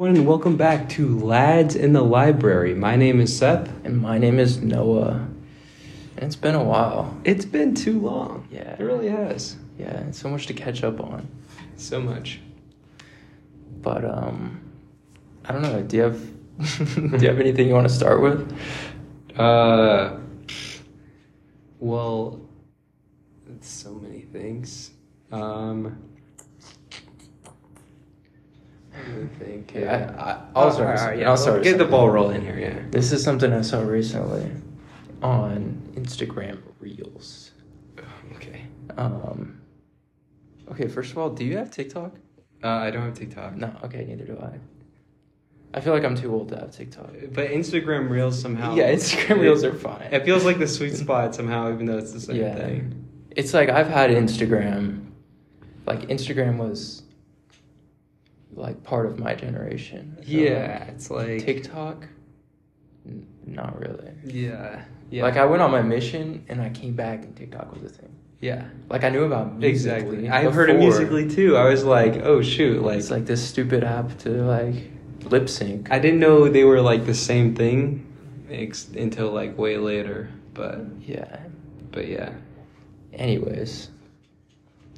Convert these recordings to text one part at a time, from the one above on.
And welcome back to Lads in the Library. My name is Seth. And my name is Noah. And it's been a while. It's been too long. Yeah. It really has. Yeah, so much to catch up on. So much. But um I don't know, do you have do you have anything you want to start with? Uh, well, it's so many things. Um, think. Yeah, I, I, I'll start. Alright, with- yeah, I'll start. with Get the ball rolling here. Yeah. This is something I saw recently on Instagram Reels. Okay. Um Okay, first of all, do you have TikTok? Uh, I don't have TikTok. No, okay, neither do I. I feel like I'm too old to have TikTok. But Instagram Reels somehow. Yeah, Instagram Reels are fine. It feels like the sweet spot somehow, even though it's the same Yeah. thing. It's like I've had Instagram. Like Instagram was like part of my generation. I feel Yeah, it's like. TikTok, n- not really. Yeah. Yeah. Like I went on my mission and I came back and TikTok was a thing. Yeah. Like I knew about Musical.ly Exactly. I've heard of Musical.ly too. I was like, oh shoot, like, It's like this stupid app to like lip sync. I didn't know they were like the same thing ex- until like way later. But yeah. but yeah. Anyways,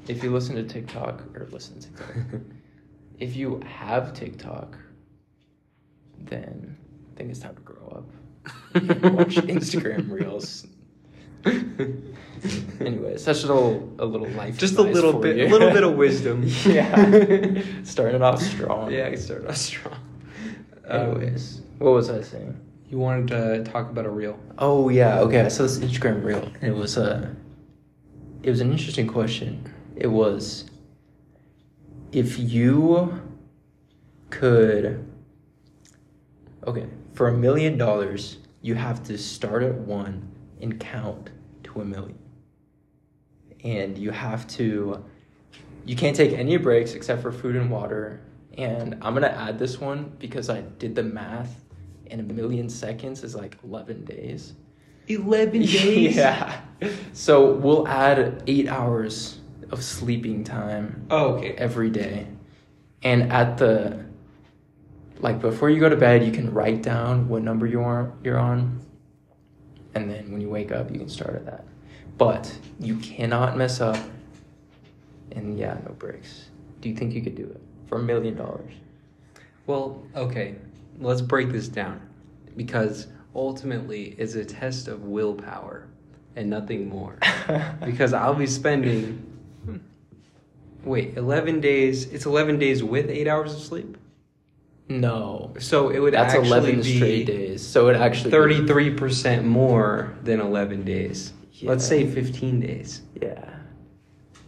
if you listen to TikTok or listen to TikTok, if you have TikTok, then I think it's time to grow up. watch Instagram reels. Anyways, that's just a little, a little life. Just a little bit, a little bit of wisdom. yeah, starting it off strong. yeah, I started off strong. Um, Anyways, what was I saying? you wanted to talk about a reel. Oh yeah, okay. I saw this Instagram reel. And it was a, it was an interesting question. It was, if you could, okay, for a million dollars, you have to start at one and count to a million, and you have to, you can't take any breaks except for food and water. And I'm gonna add this one because I did the math, and a million seconds is like eleven days. Eleven days yeah. So we'll add eight hours of sleeping time Oh, okay. every day. And at the like before you go to bed, you can write down what number you are you're on. And then when you wake up, you can start at that. But you cannot mess up. And yeah, no breaks. Do you think you could do it for a million dollars? Well, okay. Let's break this down because ultimately it's a test of willpower and nothing more. because I'll be spending wait, 11 days. It's 11 days with 8 hours of sleep. No. So it would That's actually eleven be straight days. So it actually 33% more than 11 days. Let's say 15 days Yeah.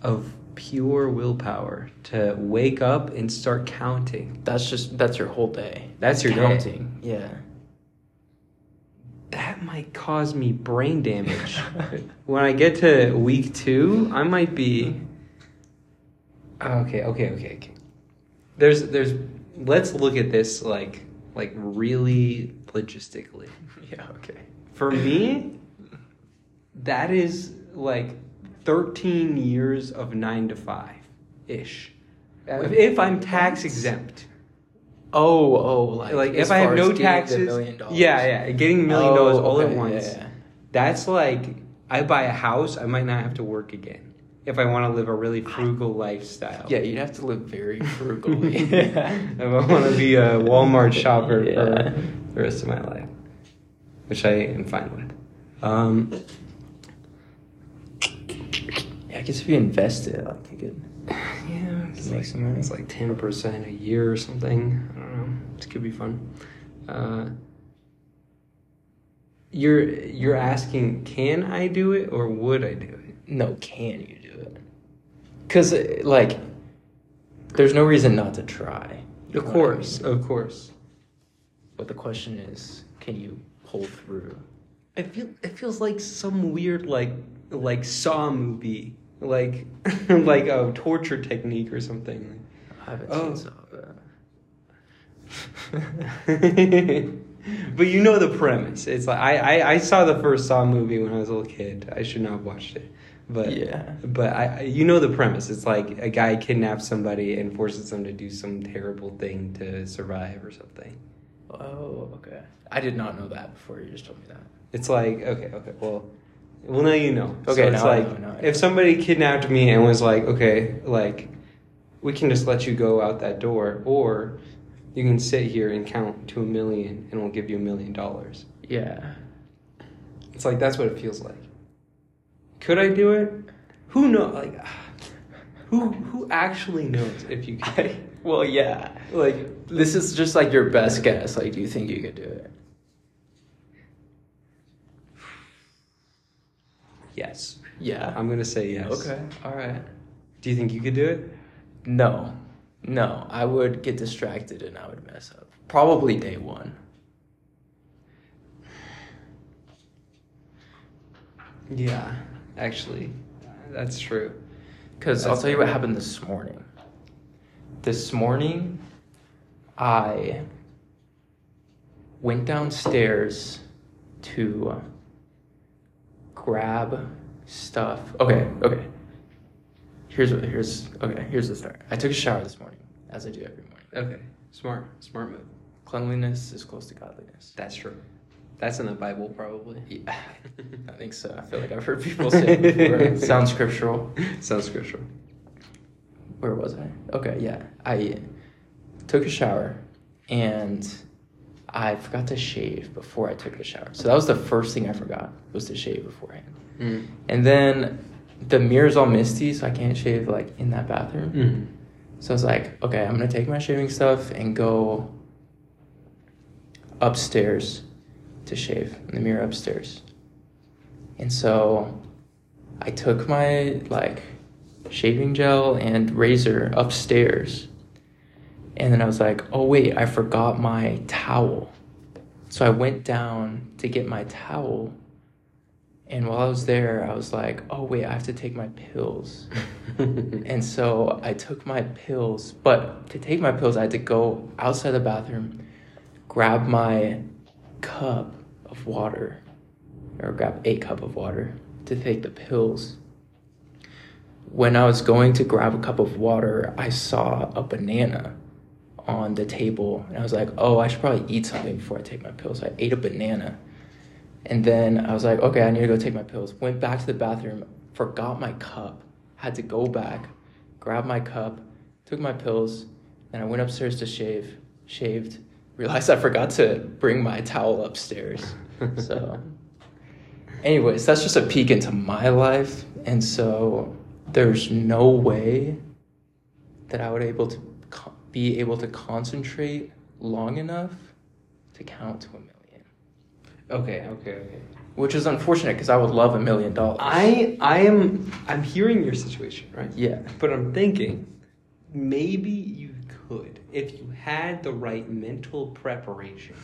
of pure willpower to wake up and start counting. That's just that's your whole day. That's your day. counting. Yeah. That might cause me brain damage. when I get to week two, I might be. Okay, okay, okay, okay. There's, there's. Let's look at this like, like really logistically. yeah. Okay. For me, that is like 13 years of nine to five ish. If, if I'm tax exempt. Oh, oh, like Like, if I have no as getting the taxes. Yeah, yeah. Getting a million Oh, dollars all at once. yeah, yeah. That's like I buy a house, I might not have to work again if I want to live a really frugal lifestyle. Yeah, you'd have to live very frugally. if I want to be a Walmart shopper Yeah. for the rest of my life, which I am fine with. Um, yeah, I guess if you invested, like you could. yeah, it's like, some money. it's like ten percent a year or something. I don't know. It could be fun. Uh, you're you're asking, can I do it or would I do it? No, can you it? Because like, there's no reason not to try. Of what I course, mean? of course. But the question is, can you pull through? I feel it feels like some weird like like Saw movie, like like a torture technique or something. I haven't Oh. seen Saw. but- but you know the premise. It's like I, I I saw the first Saw movie when I was a little kid. I should not have watched it, But Yeah. but I, I- you know the premise. It's like a guy kidnaps somebody and forces them to do some terrible thing to survive or something. Oh, okay. I did not know that before you just told me that. It's like okay, okay, well, well now you know. Okay, so it's now I like know, now I if somebody kidnapped me and was like, okay, like we can just let you go out that door, or you can sit here and count to a million, and we'll give you a million dollars. Yeah. It's like that's what it feels like. Could I do it? Who know? Like, who who actually knows if you could? well, yeah. like, This is just like your best guess. Like, do you think you could do it? yes. Yeah. I'm gonna say yes. Okay. All right. Do you think you could do it? No. No. I would get distracted and I would mess up. Probably day one. Yeah, actually, that's true. Because I'll tell you what happened this morning. This morning, I went downstairs to grab stuff. Okay, okay. Here's what. Here's okay. Here's the start. I took a shower this morning, as I do every morning. Okay, smart, smart move. Cleanliness is close to godliness. That's true. That's in the Bible, probably. Yeah, I think so. I feel like I've heard people say it before. Sounds scriptural. Sounds scriptural. where was I? Okay, yeah. I took a shower and I forgot to shave before I took the shower. So that was the first thing I forgot was to shave beforehand. Mm. And then the mirror's all misty, so I can't shave like in that bathroom. Mm. So I was like, okay, I'm gonna take my shaving stuff and go upstairs to shave in the mirror upstairs. And so I took my like shaving gel and razor upstairs. And then I was like, oh wait, I forgot my towel. So I went down to get my towel. And while I was there, I was like, oh wait, I have to take my pills. And so I took my pills, but to take my pills, I had to go outside the bathroom, grab my cup of water, or grab a cup of water to take the pills. When I was going to grab a cup of water, I saw a banana on the table, and I was like, oh, I should probably eat something before I take my pills. So I ate a banana. And then I was like, okay, I need to go take my pills. Went back to the bathroom, forgot my cup, had to go back, grab my cup, took my pills, then I went upstairs to shave, shaved, realized I forgot to bring my towel upstairs. So, anyways, that's just a peek into my life. And so, there's no way that I would able to co- be able to concentrate long enough to count to a million Okay, okay, okay. which is unfortunate because I would love a million dollars. I I am I'm hearing your situation, right? Yeah. But I'm thinking maybe you could if you had the right mental preparation,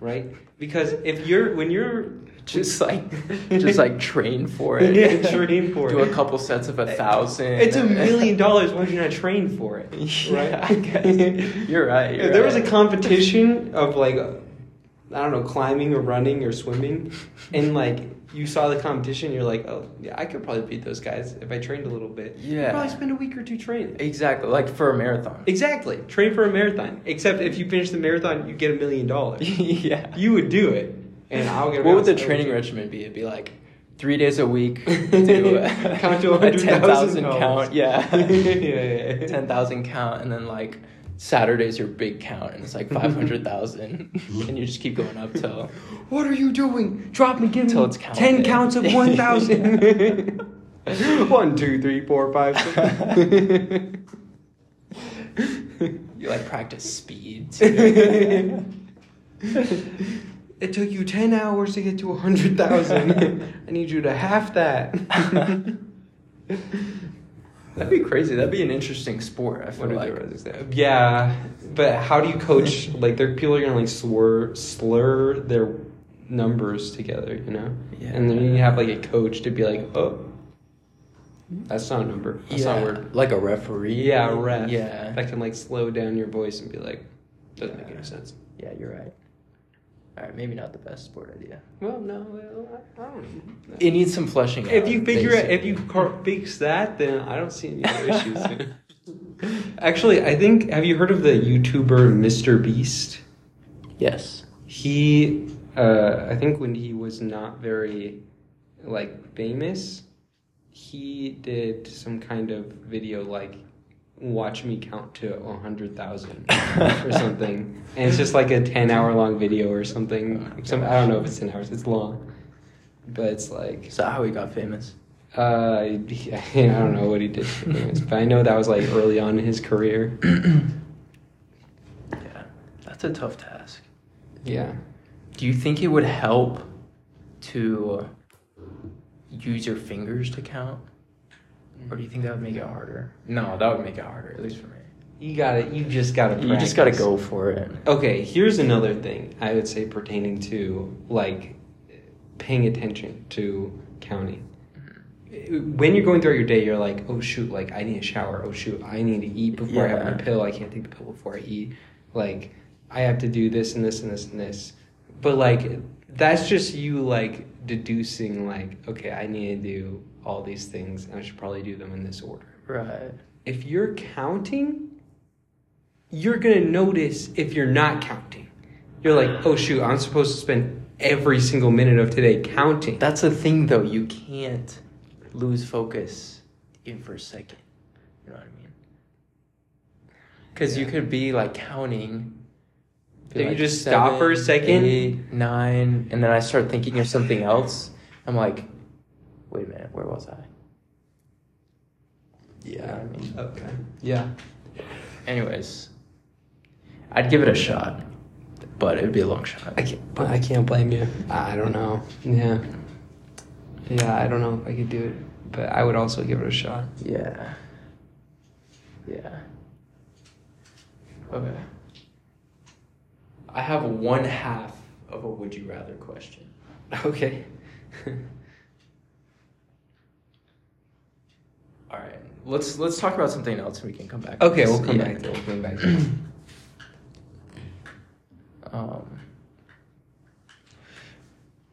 right? Because if you're when you're Just like, just like train for it. Yeah, train for Do it. Do a couple sets of a thousand. It's a million dollars. Why would you not train for it? Yeah, right? I guess. You're right. You're there was a competition of like, I don't know, climbing or running or swimming, and like you saw the competition, you're like, oh yeah, I could probably beat those guys if I trained a little bit. Yeah. probably spend a week or two training. Exactly, like for a marathon. Exactly, train for a marathon. Except if you finish the marathon, you get a million dollars. yeah. You would do it, and I'll get. What would the training regimen be? It'd be like three days a week. Do Count to a 100,000 ten thousand count. Yeah. yeah, yeah, yeah. ten thousand count, and then like Saturday's your big count, and it's like five hundred thousand, and you just keep going up till. What are you doing? Drop me, give me it's ten counts of one thousand. one, two, three, four, five, six. You like practice speed. Too. it took you ten hours to get to a hundred thousand. I need you to half that. That'd be crazy. That'd be an interesting sport. I feel What like. the others there? Yeah, but how do you coach? Like, there people are gonna like slur slur their numbers together, you know. Yeah. And then you have like a coach to be like, oh, that's not a number. That's not a word. Like a referee. Yeah, a ref. Yeah. That can like slow down your voice and be like, doesn't make any sense. Yeah, you're right. All right, maybe not the best sport idea. Well, no, well, I I don't know. It needs some fleshing out. If you figure it, if you car- fix that, then I don't see any other issues. Actually, I think have you heard of the YouTuber Mr. Beast? Yes. He, uh, I think when he was not very like famous, he did some kind of video like watch me count to a hundred thousand or something, and it's just like a ten hour long video or something. Some I don't know if it's ten hours. It's long, but it's like Is that how he got famous? uh, he- I don't know what he did for famous, but I know that was like early on in his career. Yeah, that's a tough task. Yeah. Do you think it would help to use your fingers to count? Or do you think that would make it harder? No, that would make it harder, at least for me. You got to You just got to. You just gotta go for it. Okay, here's another thing I would say pertaining to like paying attention to counting. Mm-hmm. When you're going throughout your day, you're like, oh shoot, like I need a shower. Oh shoot, I need to eat before I have my pill. I can't take the pill before I eat. Like I have to do this and this and this and this. But like that's just you like deducing like, okay, I need to do all these things and I should probably do them in this order Right. if you're counting, you're gonna notice if you're not counting. You're like, oh shoot, I'm supposed to spend every single minute of today counting. That's the thing, though. You can't lose focus even for a second. You know what I mean? Because you could be like counting. be If you just stop for a second. eight, nine, and then I start thinking of something else. I'm like, wait a minute, where was I? You know I mean? Okay. Yeah. Anyways, I'd give it a shot, but it would be a long shot. I can't. But I can't blame you. I don't know. Yeah. Yeah, I don't know if I could do it, but I would also give it a shot. Yeah. Yeah. Okay. I have one half of a would you rather question. Okay. All right. Let's let's talk about something else and we can come back. to okay, we'll come Yeah. back to it. We'll come back to it. Um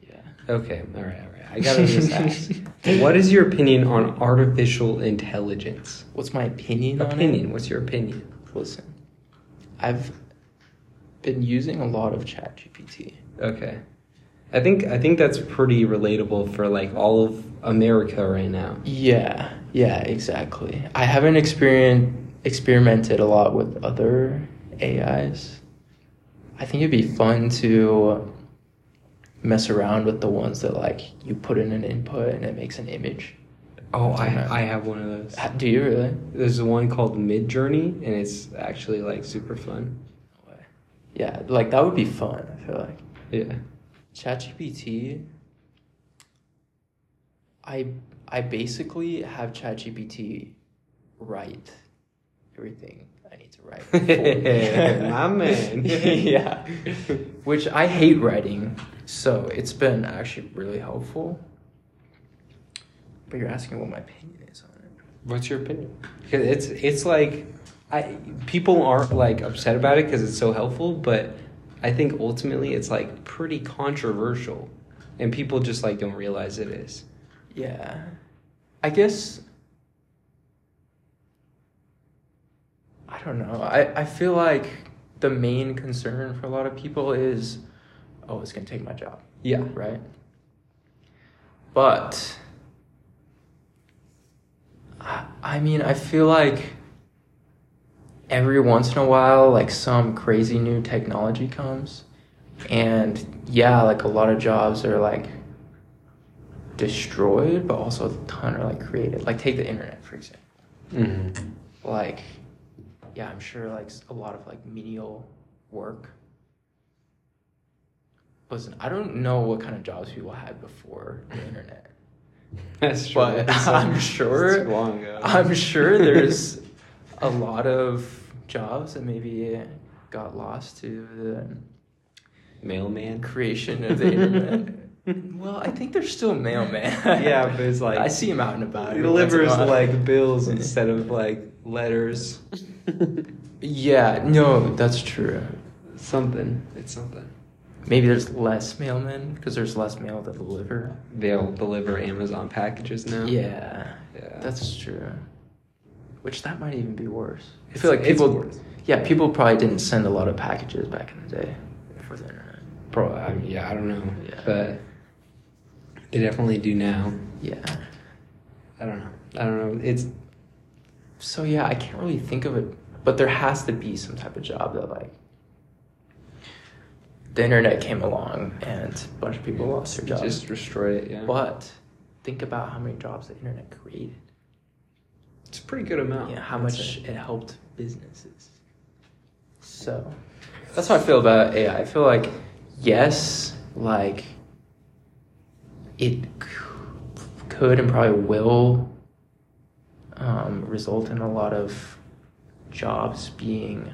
Yeah. Okay, all right, all right. I gotta just ask. What is your opinion on artificial intelligence? What's my opinion, on Opinion. What's your opinion? Listen. I've been using a lot of ChatGPT. Okay. I think I think that's pretty relatable for like all of America right now. Yeah, yeah, exactly. I haven't experien experimented a lot with other AIs. I think it'd be fun to mess around with the ones that like you put in an input and it makes an image. Oh, I. I have one of those. Do you really? There's one called Midjourney, and it's actually like super fun. Yeah, like that would be fun. I feel like Yeah. ChatGPT. I I basically have ChatGPT write everything I need to write. My man. yeah, which I hate writing, so it's been actually really helpful. But you're asking what my opinion is on it. What's your opinion? Because it's it's like, I people aren't like upset about it because it's so helpful, but I think ultimately it's like pretty controversial, and people just like don't realize it is. Yeah, I guess. I don't know. I, I feel like the main concern for a lot of people is, oh, it's gonna take my job, Yeah. right? But I, I mean, I feel like every once in a while, like some crazy new technology comes, and yeah, like a lot of jobs are like destroyed, but also a ton are like created. Like take the internet for example. Mm-hmm. Like, yeah, I'm sure like a lot of like menial work. Listen, I don't know what kind of jobs people had before the internet. That's true. But That's- I'm sure- long ago. I'm sure there's a lot of jobs that maybe got lost to the mailman. creation of the internet. well, I think there's still mailman. Yeah, but it's like- I see him out and about. He every once in a delivers like bills instead of like letters. Yeah, no, that's true. something. It's something. maybe there's less mailmen because there's less mail to deliver. They'll deliver Amazon packages now. Yeah, Yeah. that's true. Which that might even be worse. I It's- feel like it's people, worse. yeah, people probably didn't send a lot of packages back in the day for the internet. Pro, I mean, yeah, I don't know, Yeah. but they definitely do now. Yeah. I don't know. I don't know. It's So yeah, I can't really think of it, but there has to be some type of job that like the internet came along and a bunch of people lost their jobs. just destroyed it. Yeah, But think about how many jobs the internet created. It's a pretty good amount. Yeah, how I'd much say. it helped businesses. So that's how I feel about AI. I feel like yes, like it c- could and probably will um, result in a lot of jobs being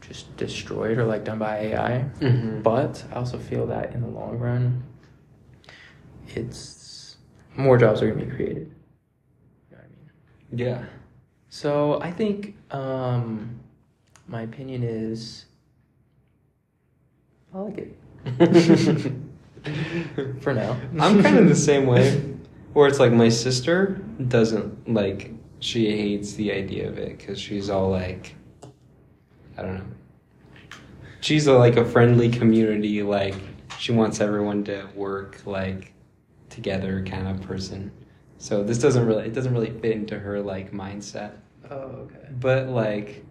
just destroyed or like done by AI. Mhm. But I also feel that in the long run, it's more jobs are gonna be created. You know what I mean? Yeah. So I think um, my opinion is I like it for now. I'm kind of the same way. Where it's like my sister doesn't like she hates the idea of it because she's all like, I don't know. She's a, like a friendly community, like she wants everyone to work like together kind of person. So this doesn't really it doesn't really fit into her like mindset. Oh, okay. But like,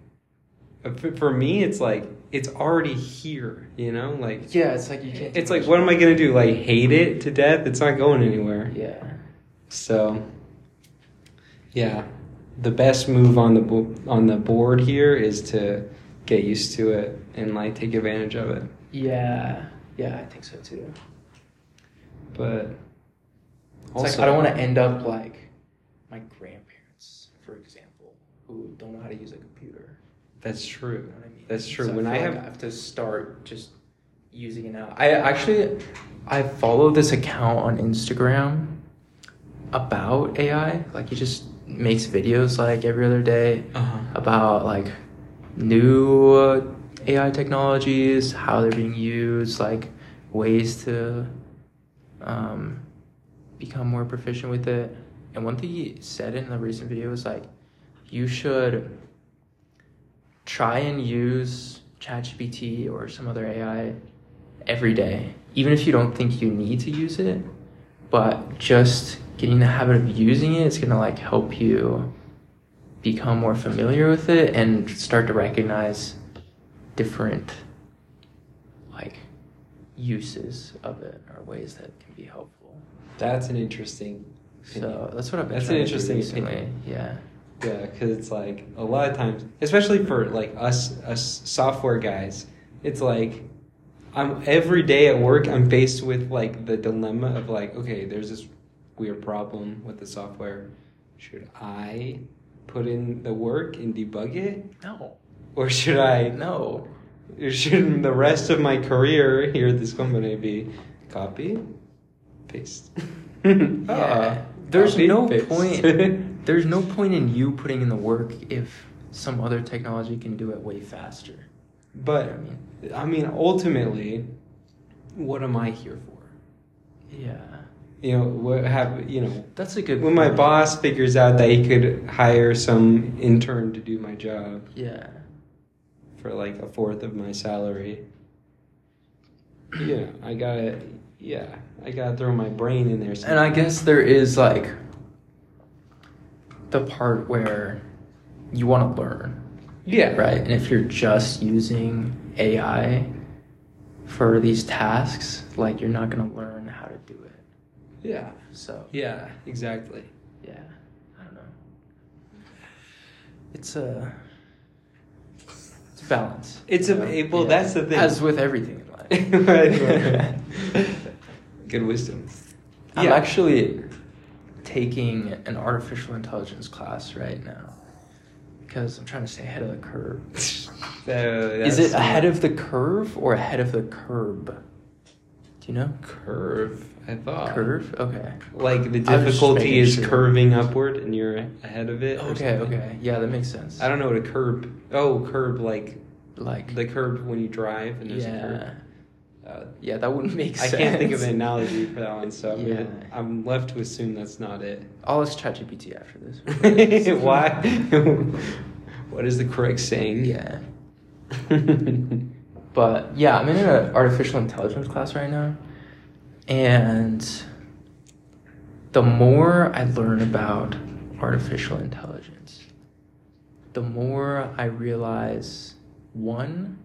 for me, it's like it's already here. You know, like Yeah, it's like you can't. it's like what am I gonna do? Like hate it to death? It's not going anywhere. Yeah. So, yeah, the best move on the bo- on the board here is to get used to it and like take advantage of it. Yeah. Yeah, I think so too. But It's like I don't want to end up like my grandparents, for example, who don't know how to use a computer. That's true. You know I mean? That's true. So when I feel have, like I have to start just using it now. I actually I follow this account on Instagram about AI. Like he just makes videos like every other day uh-huh. about like new uh, AI technologies, how they're being used, like ways to um, become more proficient with it. And one thing he said in the recent video was like, you should try and use ChatGPT or some other AI every day, even if you don't think you need to use it. But just getting the habit of using it is gonna like help you become more familiar with it and start to recognize different like uses of it or ways that can be helpful. That's an interesting. So that's what I've been That's an trying to do interesting recently. opinion. Yeah. Yeah, because it's like a lot of times, especially for like us, us software guys, it's like I'm every day at work. I'm faced with like the dilemma of like, okay, there's this weird problem with the software. Should I put in the work and debug it, No. or should I? No. Should the rest of my career here at this company be copy, paste? Ah, yeah. There's no paste. point. There's no point in you putting in the work if some other technology can do it way faster. But I mean, I mean, ultimately, what am I here for? yeah. You know, what have you know? That's a good When my boss figures out that he could hire some intern to do my job Yeah. for like a fourth of my salary, yeah, I gotta, yeah, I gotta throw my brain in there. And I guess there is like the part where you want to learn, yeah, right? And if you're just using AI for these tasks, like you're not to learn how to do it. yeah, So, yeah, exactly. yeah, I don't know. It's a it's a balance. It's a- know? well, that's the thing. As with everything in life. Right. Good wisdom. I'm Yeah. actually taking an artificial intelligence class right now because I'm trying to stay ahead of the curve. Is it ahead of the curve or ahead of the curb? Do you know? curve? I thought Curve? Okay. Like the I was just difficulty is sure. curving upward, and you're ahead of it. Okay, okay. Yeah, that makes sense. I don't know what a curb. Oh, curb like like The curb when you drive and there's a yeah, curb. Uh, yeah, that wouldn't make sense. I can't think of an analogy for that one, so I'm, Yeah. gonna, I'm left to assume that's not it. I'll ask ChatGPT after this. Why? what is the correct saying? Yeah. But yeah, I'm in an artificial intelligence class right now. And the more I learn about artificial intelligence, the more I realize one,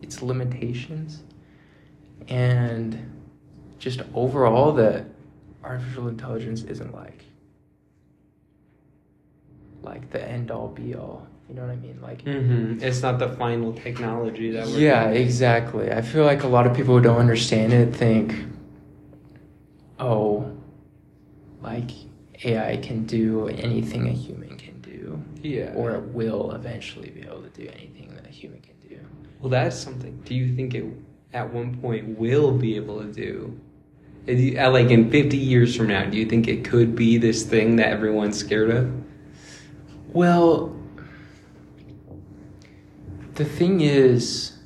its limitations, and just overall that artificial intelligence isn't like like the end all be all. You know what I mean? Like hmm It's not the final technology that we're. yeah, exactly. I feel like a lot of people who don't understand it think, oh, like AI can do anything a human can do, Yeah. or it will eventually be able to do anything that a human can do. Well, that's something. Do you think it at one point will be able to do? Like in 50 years from now, do you think it could be this thing that everyone's scared of? Well, the thing is,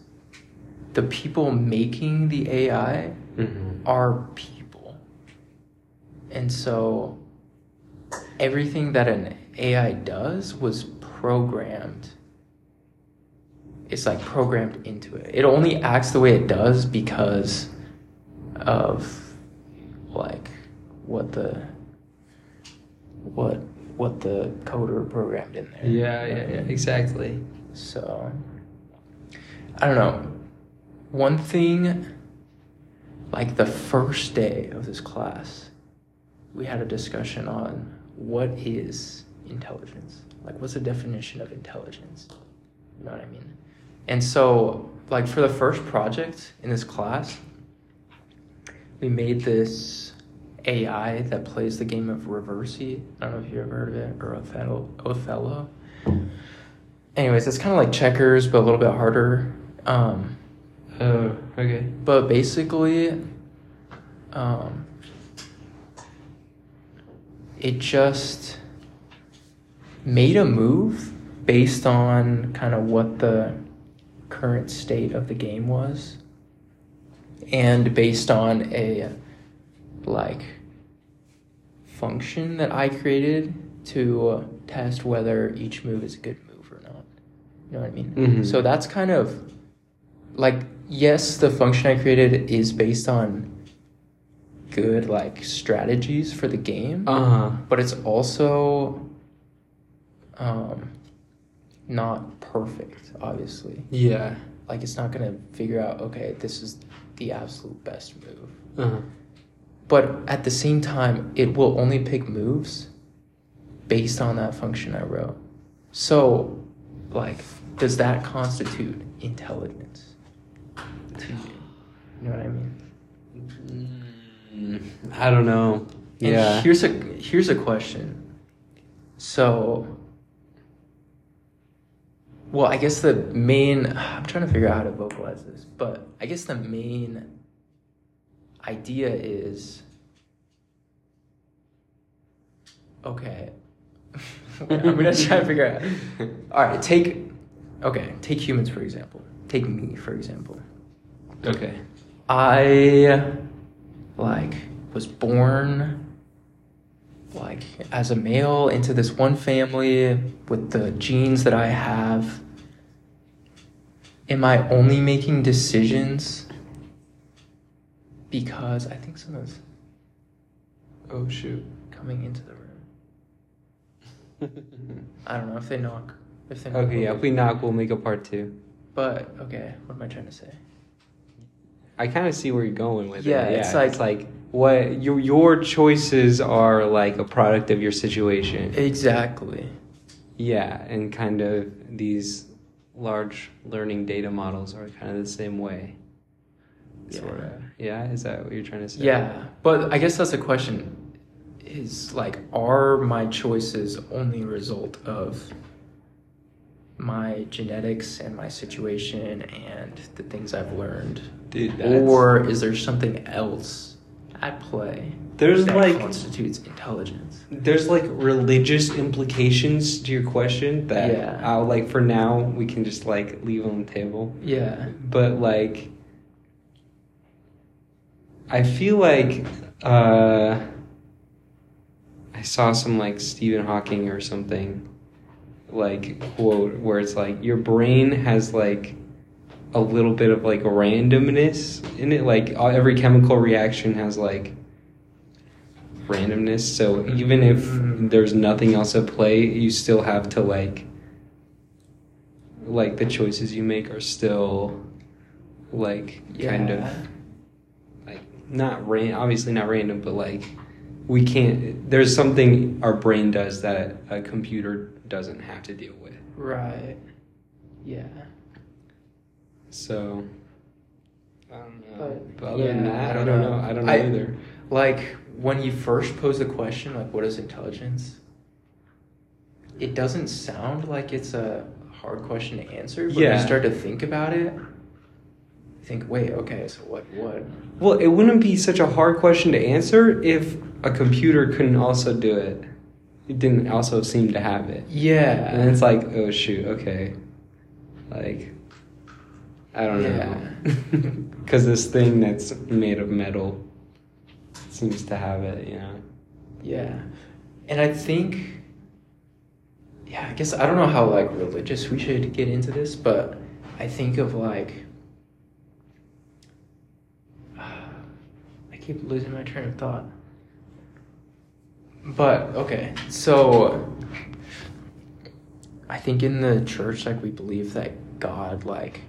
the people making the AI Mm-hmm. are people. And so everything that an AI does was programmed. It's like programmed into it. It only acts the way it does because of like what the what what the coder programmed in there. Yeah, yeah, yeah, exactly. So, I don't know. One thing, like the first day of this class, we had a discussion on what is intelligence? Like, what's the definition of intelligence? You know what I mean? And so, like, for the first project in this class, we made this AI that plays the game of Reversi. I don't know if you ever heard of it, or Othello. Othello. Anyways, it's kind of like checkers, but a little bit harder. Um, Oh, okay. but basically, um, it just made a move based on kind of what the current state of the game was, and based on a like function that I created to uh, test whether each move is a good move or not. You know what I mean? Mhm. So that's kind of like yes, the function I created is based on good like strategies for the game, Uh huh. but it's also um not perfect, obviously. Yeah. Like it's not gonna figure out, okay, this is the absolute best move. Uh huh. But at the same time, it will only pick moves based on that function I wrote. So, like, does that constitute intelligence to you? You know what I mean? Mm, I don't know. And yeah. Here's a here's a question. So, well, I guess the main I'm trying to figure out how to vocalize this, but I guess the main idea is okay. I'm gonna try to figure out. All right, take okay, take humans for example. Take me for example. okay. I like was born like as a male into this one family with the genes that I have. Am I only making decisions because I think someone's Oh shoot. coming into the room? I don't know if they knock. If they knock, okay, yeah. If we knock, we'll make a part two. But okay, what am I trying to say? I kind of see where you're going with Yeah, it. it's like- it's like what your your choices are like a product of your situation. Exactly. Yeah, and kind of these large learning data models are kind of the same way. Yeah. Sort of. Yeah, is that what you're trying to say? Yeah, but I guess that's the question. Is like, are my choices only a result of my genetics and my situation and the things I've learned, Dude, or is there something else at play There's that like constitutes intelligence. there's like religious implications to your question that Yeah. I'll like for now we can just like leave on the table. Yeah. But like I feel like uh I saw some like Stephen Hawking or something like quote where it's like your brain has like a little bit of like randomness in it like every chemical reaction has like randomness so even if Mhm. there's nothing else at play you still have to like like the choices you make are still like kind of like not ran obviously not random but like we can't there's something our brain does that a computer doesn't have to deal with Right. Yeah. so I don't know. But, But, other than that, I I don't don't know. know. I don't know I- either. Like when you first pose the question, like what is intelligence? It doesn't sound like it's a hard question to answer, but when you start to think about it, think, wait, okay, so what what? Well, it wouldn't be such a hard question to answer if a computer couldn't also do it. It didn't also seem to have it. Yeah. And it's like, oh shoot, okay. Like, I don't know. Because this thing that's made of metal seems to have it, you know? Yeah. And I think yeah, I guess I don't know how like religious we should get into this, but I think of like I keep losing my train of thought. But okay, so I think in the church like we believe that God like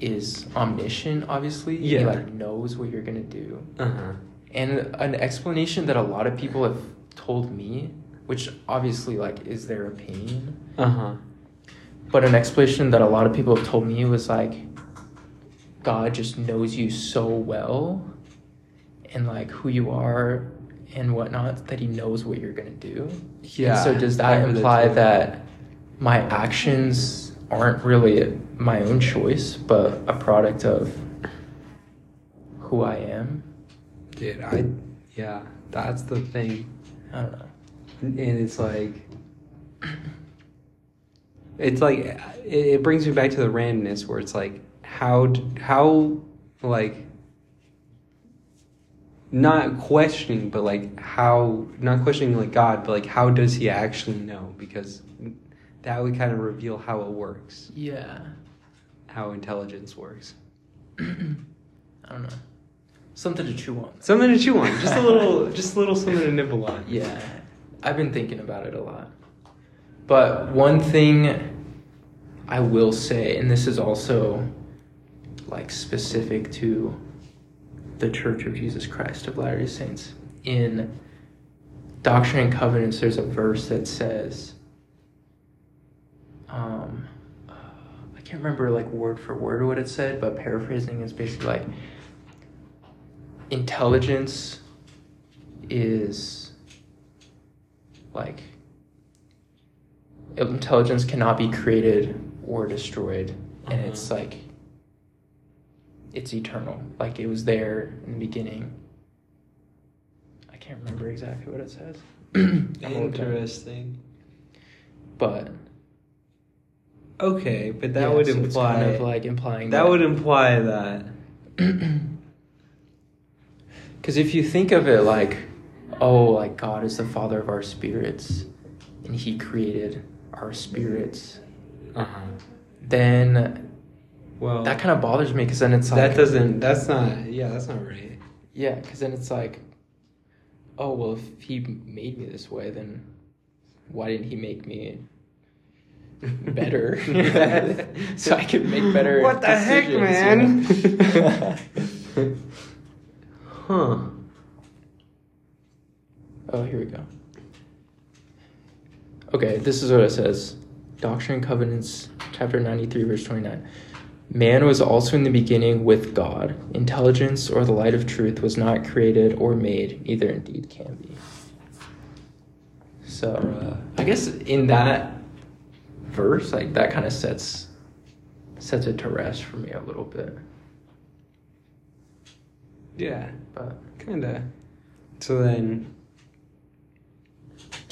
is omniscient obviously. Yeah. He like knows what you're gonna do. Uh huh. And an explanation that a lot of people have told me, which obviously like is their opinion, Uh huh. but an explanation that a lot of people have told me was like God just knows you so well and like who you are and whatnot that he knows what you're gonna do. Yeah. And so does that imply that my actions aren't really my own choice, but a product of who I am? Dude, I. Yeah, that's the thing. I don't know. and it's like it's like it, it brings me back to the randomness where it's like how how like not questioning but like how not questioning like god but like how does he actually know because that would kind of reveal how it works Yeah. How intelligence works I don't know. Something to chew on. something to chew on just a little just a little something to nibble on Yeah. I've been thinking about it a lot. But one thing I will say, and this is also like specific to the Church of Jesus Christ of Latter day Saints, in Doctrine and Covenants, there's a verse that says, um, can't remember like word for word what it said, but paraphrasing is basically like, intelligence is like intelligence cannot be created or destroyed and it's Uh-huh. like it's eternal. Like it was there in the beginning. I can't remember exactly what it says. Interesting. But okay but that yeah, would so imply kind of like implying that would imply that Because if you think of it like, oh, like God is the father of our spirits, and He created our spirits, uh-huh then well that kind of bothers me. Because then it's like that doesn't that's not yeah that's not right yeah. Because then it's like, oh well, if He made me this way, then why didn't He make me better so I can make better? What the heck, decisions, you man? know? huh Oh, here we go. Okay, this is what it says Doctrine and Covenants, chapter 93, verse 29. Man was also in the beginning with God. Intelligence or the light of truth was not created or made, neither indeed can be. So, uh, I guess in that verse, like that kind of sets sets it to rest for me a little bit. Yeah, But kinda. So then,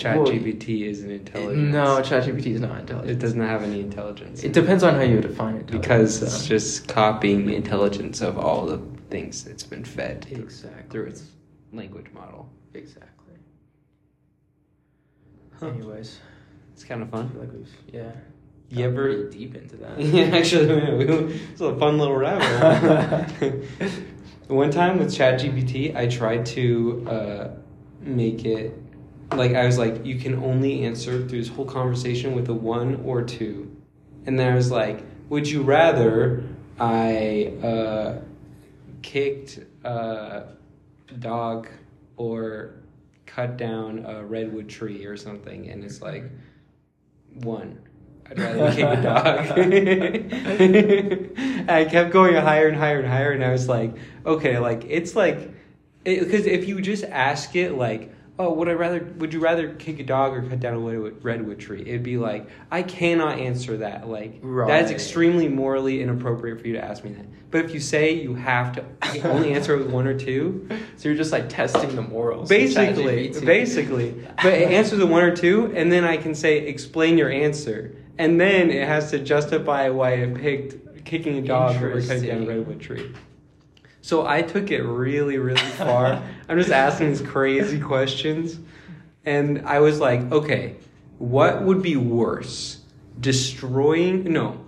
Well, ChatGPT isn't intelligent. no, ChatGPT is not intelligent. it doesn't have any intelligence. It depends on how you define it. because it's just copying the intelligence of all the things it's been fed through- exactly through its language model. exactly. Huh. Anyways, It's kind of I fun. feel like we've yeah. You got ever- really deep into that? Yeah, actually, we- it's a fun little rabbit hole. One time with ChatGPT, I tried to uh, make it like I was like, you can only answer through this whole conversation with a one or two, and then I was like, would you rather I uh, kicked a dog or cut down a redwood tree or something? And it's like one. I'd rather kick a dog. I kept going higher and higher and higher, and I was like, okay, like it's like, because if you just ask it like, oh, would I rather, would you rather kick a dog or cut down a redwood, redwood tree? It'd be like, I cannot answer that. Like Right. that's extremely morally inappropriate for you to ask me that. But if you say you have to only answer with one or two, So you're just like testing the morals. basically, basically. But it answers the one or two, and then I can say, explain your answer. And then it has to justify why it picked kicking a dog over cutting down a redwood tree. So I took it really, really far. I'm just asking these crazy questions. And I was like, okay, what would be worse? Destroying, no,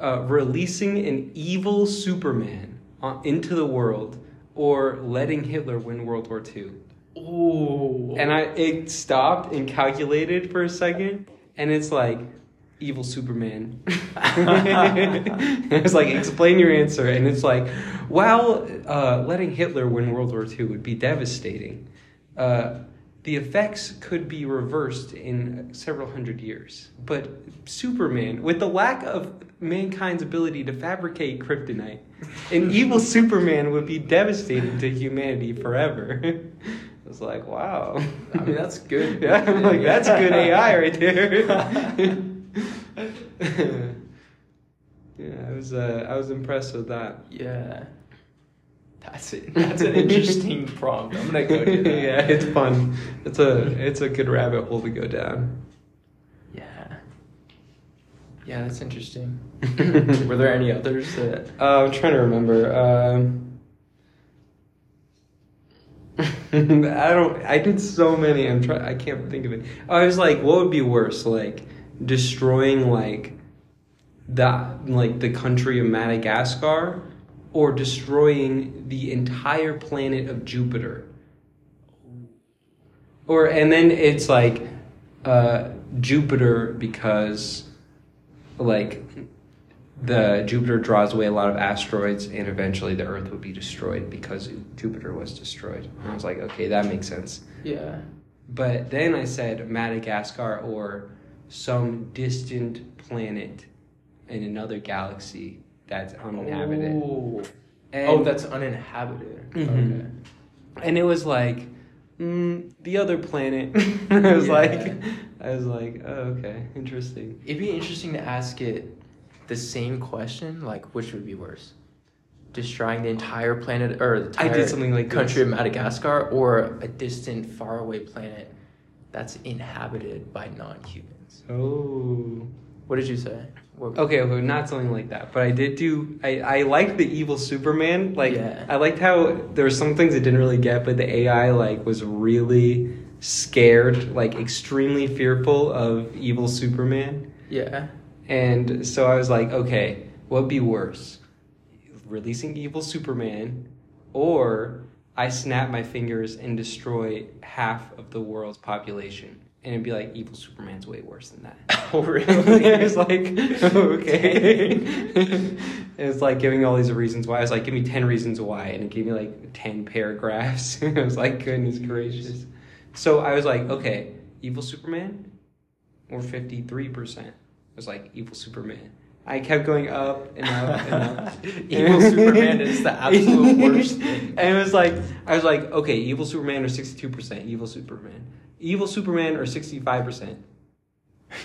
uh, releasing an evil Superman on, into the world or letting Hitler win World War II? Ooh. And I it stopped and calculated for a second, and it's like evil Superman. it's like explain your answer, and it's like, while uh, letting Hitler win World War II would be devastating, uh, the effects could be reversed in several hundred years. But Superman, with the lack of mankind's ability to fabricate kryptonite, an evil Superman would be devastating to humanity forever. I was like, wow. I mean, that's good. Yeah, I'm like, that's good AI right there. yeah, I was uh, I was impressed with that. Yeah. That's it. That's an interesting prompt. I'm gonna go do that. yeah, it's fun. It's a it's a good rabbit hole to go down. Yeah. Yeah, that's interesting. Were there any others that? Uh, I'm trying to remember. Um, I don't. I did so many. I'm trying. I can't think of it. I was like, what would be worse, like destroying like that, like the country of Madagascar, or destroying the entire planet of Jupiter? Or and then it's like uh, Jupiter because like the Jupiter draws away a lot of asteroids, and eventually the Earth would be destroyed because Jupiter was destroyed. And I was like, okay, that makes sense. Yeah. But then I said Madagascar or some distant planet in another galaxy that's uninhabited. Ooh. And, oh, that's uninhabited. Mhm. Okay. and it was like mm, the other planet. I was Yeah. like, I was like, oh, okay, interesting. It'd be interesting to ask it the same question, like which would be worse, destroying the entire planet or the I did something like country this. of Madagascar, or a distant, faraway planet that's inhabited by non-humans. Oh. What did you say? What, Okay, okay, not something like that. But I did do. I I liked the evil Superman. Like Yeah. I liked how there were some things I didn't really get, but the AI like was really scared, like extremely fearful of evil Superman. Yeah. And so I was like, okay, what'd be worse, releasing evil Superman, or I snap my fingers and destroy half of the world's population? And it'd be like, evil Superman's way worse than that. Oh, it was like, okay. it's like giving all these reasons why. I was like, give me 10 reasons why. And it gave me like 10 paragraphs. I was like, goodness gracious. So I was like, okay, evil Superman or 53%. I was like, evil Superman. I kept going up and up and up. Evil Superman is the absolute worst thing. And it was like, I was like, okay, evil Superman or 62%, evil Superman. Evil Superman or 65%.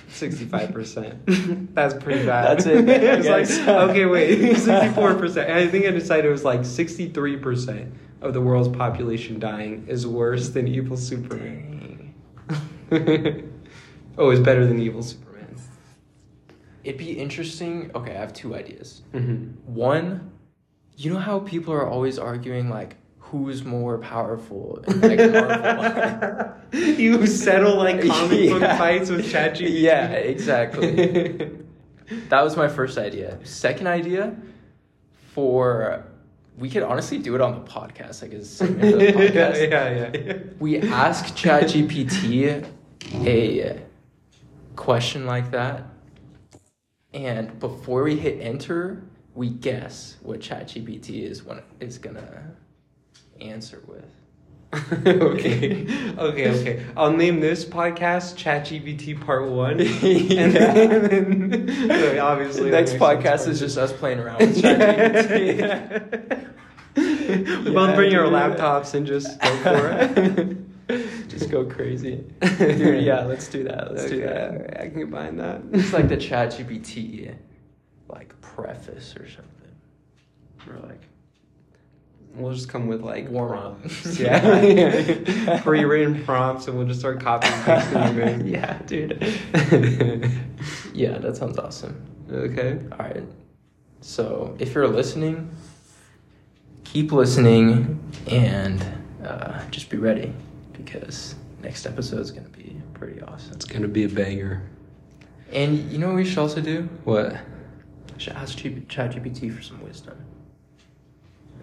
Sixty-five percent. That's pretty bad. That's it, man, I It's like, okay, wait. Sixty-four percent. I think I decided it was like sixty-three percent of the world's population dying is worse than evil Superman. Oh, it's better than evil Superman. It'd be interesting. Okay, I have two ideas. Mhm. One, you know how people are always arguing like who's more powerful in like Marvel. you settle like comic book fights with ChatGPT. Yeah, exactly. that was my first idea. Second idea, for we could honestly do it on the podcast, like as a segment of the podcast. yeah, yeah, yeah. We ask ChatGPT a question like that, and before we hit enter, we guess what ChatGPT is when is gonna answer with. okay, okay, okay. I'll name this podcast ChatGPT Part One, and then, and then so obviously the next podcast is just us playing around with ChatGPT. we both bring our laptops and just go for it. just go crazy, dude. Yeah, let's do that. Let's do that. alright, I can combine that. It's like the ChatGPT, like preface or something, or like We'll just come with like Warm prompts. up. Yeah, yeah. pre-written prompts, and we'll just start copying and pasting them in. yeah, dude. yeah, that sounds awesome. okay. All right. So if you're listening, keep listening and uh, just be ready because next episode is gonna be pretty awesome. It's gonna be a banger. And you know what we should also do? What? We should ask G- ChatGPT for some wisdom.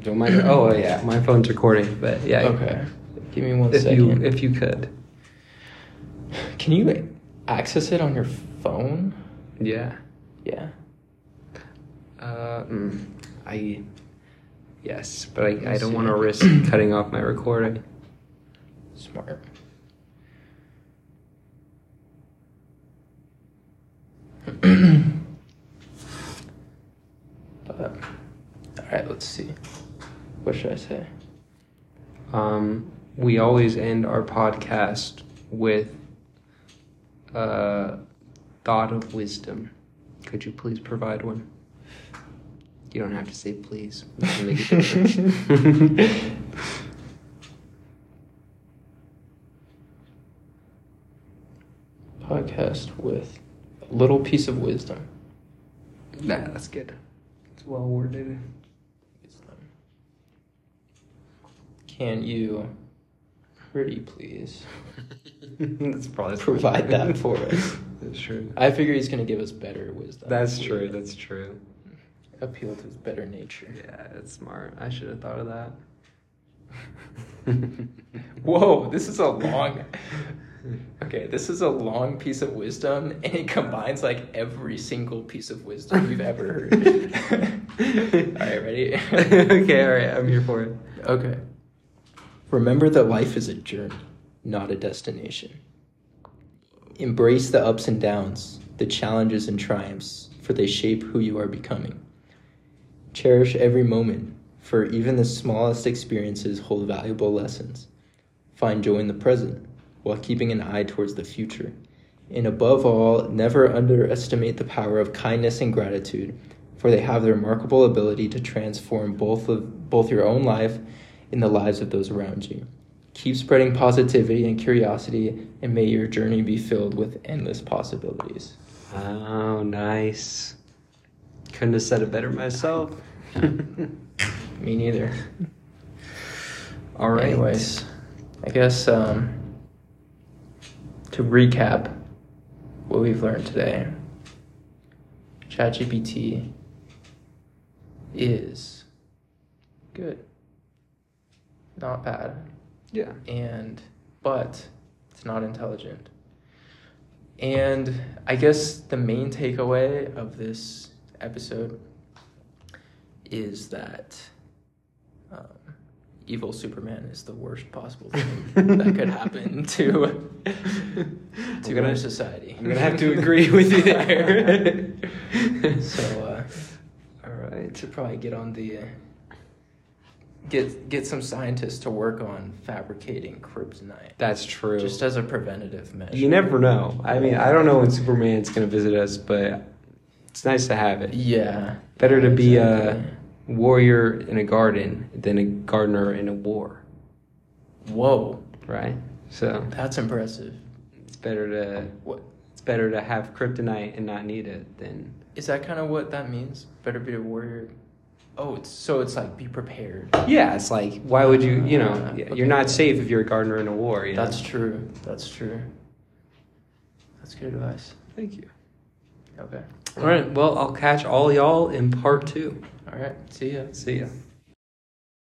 Don't mind. Oh yeah, my phone's recording, but yeah. Okay. Give me one If second. you if you could. Can you access it on your phone? Yeah. Yeah. Uh, mm, I. Yes, but I, I don't want to risk cutting off my recording. Smart. but, all right, let's see. What should I say? Um, we always end our podcast with a thought of wisdom. Could you please provide one? You don't have to say please. We can make a difference. Podcast with a little piece of wisdom. nah, that's good. It's well worded. Wisdom. Can you, pretty please, that's probably provide that for us? That's true. I figure he's gonna give us better wisdom. That's true. That's true. appeal to his better nature. Yeah, that's smart. I should have thought of that. Whoa, this is a long. Okay, this is a long piece of wisdom, and it combines like every single piece of wisdom you've ever heard. all right, ready? okay, all right. I'm here for it. Okay. Remember that life is a journey, not a destination. Embrace the ups and downs, the challenges and triumphs, for they shape who you are becoming. Cherish every moment, for even the smallest experiences hold valuable lessons. Find joy in the present, while keeping an eye towards the future. And above all, never underestimate the power of kindness and gratitude, for they have the remarkable ability to transform both of both your own life and the lives of those around you. Keep spreading positivity and curiosity, and may your journey be filled with endless possibilities. Oh, nice. Couldn't have said it better myself. Me neither. All right. Anyways, I guess um, to recap what we've learned today, ChatGPT is good, not bad, Yeah. and but it's not intelligent. And I guess the main takeaway of this episode is that evil Superman is the worst possible thing that could happen to to gonna- our society. I'm gonna have to agree with you there. so uh, All right. should probably get on the uh, get get some scientists to work on fabricating kryptonite That's true. just as a preventative measure. you never know. I mean, I don't know when Superman's gonna visit us, but it's nice to have it. Yeah. Better to be a Exactly. Warrior in a garden than a gardener in a war, Whoa, right? So that's impressive. it's better to What it's better to have kryptonite and not need it than is that? Kind of what that means? Better be a warrior. Oh, it's so it's like be prepared. yeah. It's like why would you you know Uh, you're not safe if you're a gardener in a war. You know? That's true. That's true. That's good advice. thank you. Okay. All right. Well, I'll catch all y'all in part two. All right. See ya. See ya.